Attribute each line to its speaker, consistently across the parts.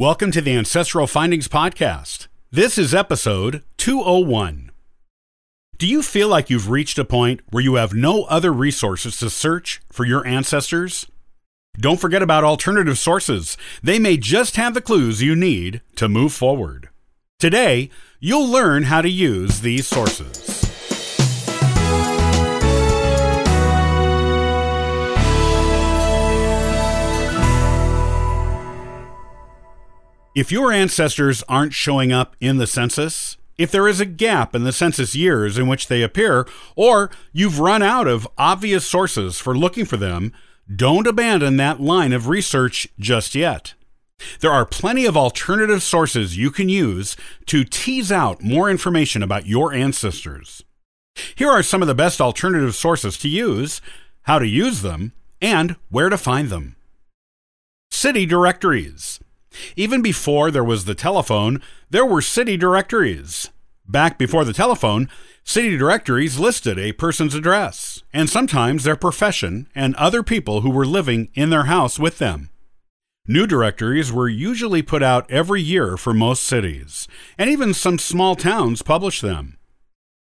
Speaker 1: Welcome to the Ancestral Findings Podcast. This is episode 201. Do you feel like you've reached a point where you have no other resources to search for your ancestors? Don't forget about alternative sources. They may just have the clues you need to move forward. Today, you'll learn how to use these sources. If your ancestors aren't showing up in the census, if there is a gap in the census years in which they appear, or you've run out of obvious sources for looking for them, don't abandon that line of research just yet. There are plenty of alternative sources you can use to tease out more information about your ancestors. Here are some of the best alternative sources to use, how to use them, and where to find them. City directories. Even before there was the telephone, there were city directories. Back before the telephone, city directories listed a person's address, and sometimes their profession and other people who were living in their house with them. New directories were usually put out every year for most cities, and even some small towns published them.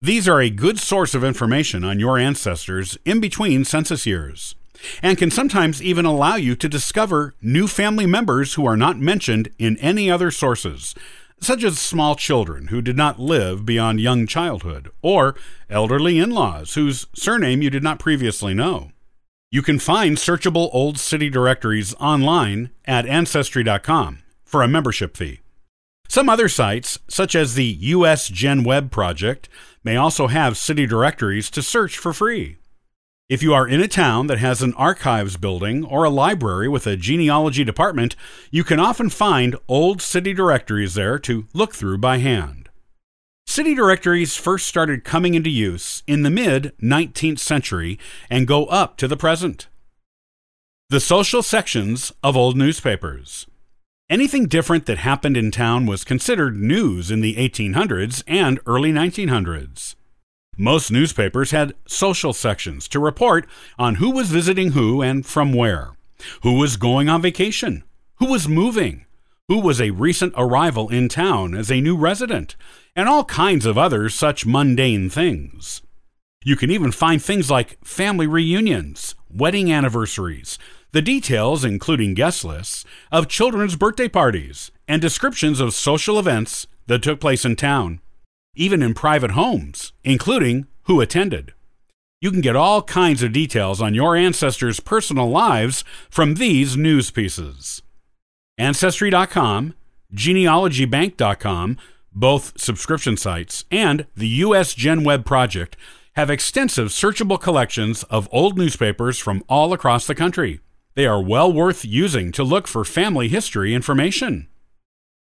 Speaker 1: These are a good source of information on your ancestors in between census years and can sometimes even allow you to discover new family members who are not mentioned in any other sources, such as small children who did not live beyond young childhood, or elderly in laws whose surname you did not previously know. You can find searchable old city directories online at Ancestry.com for a membership fee. Some other sites, such as the US Gen Web Project, may also have city directories to search for free. If you are in a town that has an archives building or a library with a genealogy department, you can often find old city directories there to look through by hand. City directories first started coming into use in the mid 19th century and go up to the present. The social sections of old newspapers. Anything different that happened in town was considered news in the 1800s and early 1900s. Most newspapers had social sections to report on who was visiting who and from where, who was going on vacation, who was moving, who was a recent arrival in town as a new resident, and all kinds of other such mundane things. You can even find things like family reunions, wedding anniversaries, the details, including guest lists, of children's birthday parties, and descriptions of social events that took place in town even in private homes, including who attended. You can get all kinds of details on your ancestors' personal lives from these news pieces. Ancestry.com, genealogybank.com, both subscription sites, and the US Gen Web Project have extensive searchable collections of old newspapers from all across the country. They are well worth using to look for family history information.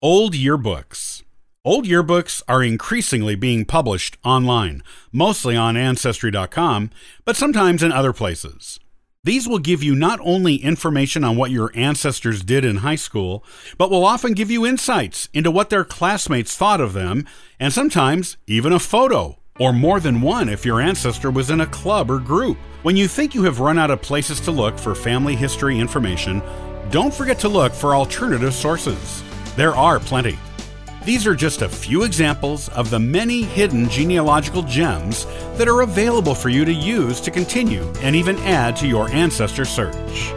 Speaker 1: Old yearbooks. Old yearbooks are increasingly being published online, mostly on Ancestry.com, but sometimes in other places. These will give you not only information on what your ancestors did in high school, but will often give you insights into what their classmates thought of them, and sometimes even a photo, or more than one if your ancestor was in a club or group. When you think you have run out of places to look for family history information, don't forget to look for alternative sources. There are plenty. These are just a few examples of the many hidden genealogical gems that are available for you to use to continue and even add to your ancestor search.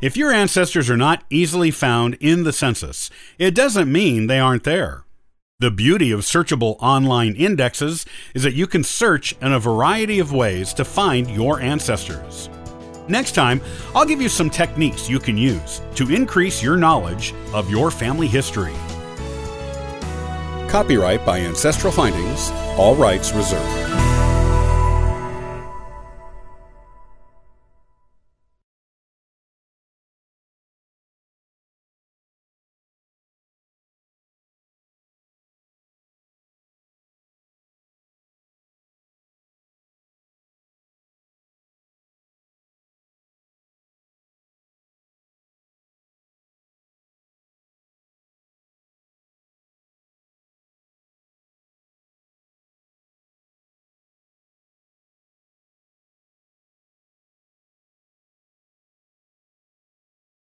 Speaker 1: If your ancestors are not easily found in the census, it doesn't mean they aren't there. The beauty of searchable online indexes is that you can search in a variety of ways to find your ancestors. Next time, I'll give you some techniques you can use to increase your knowledge of your family history. Copyright by Ancestral Findings, all rights reserved.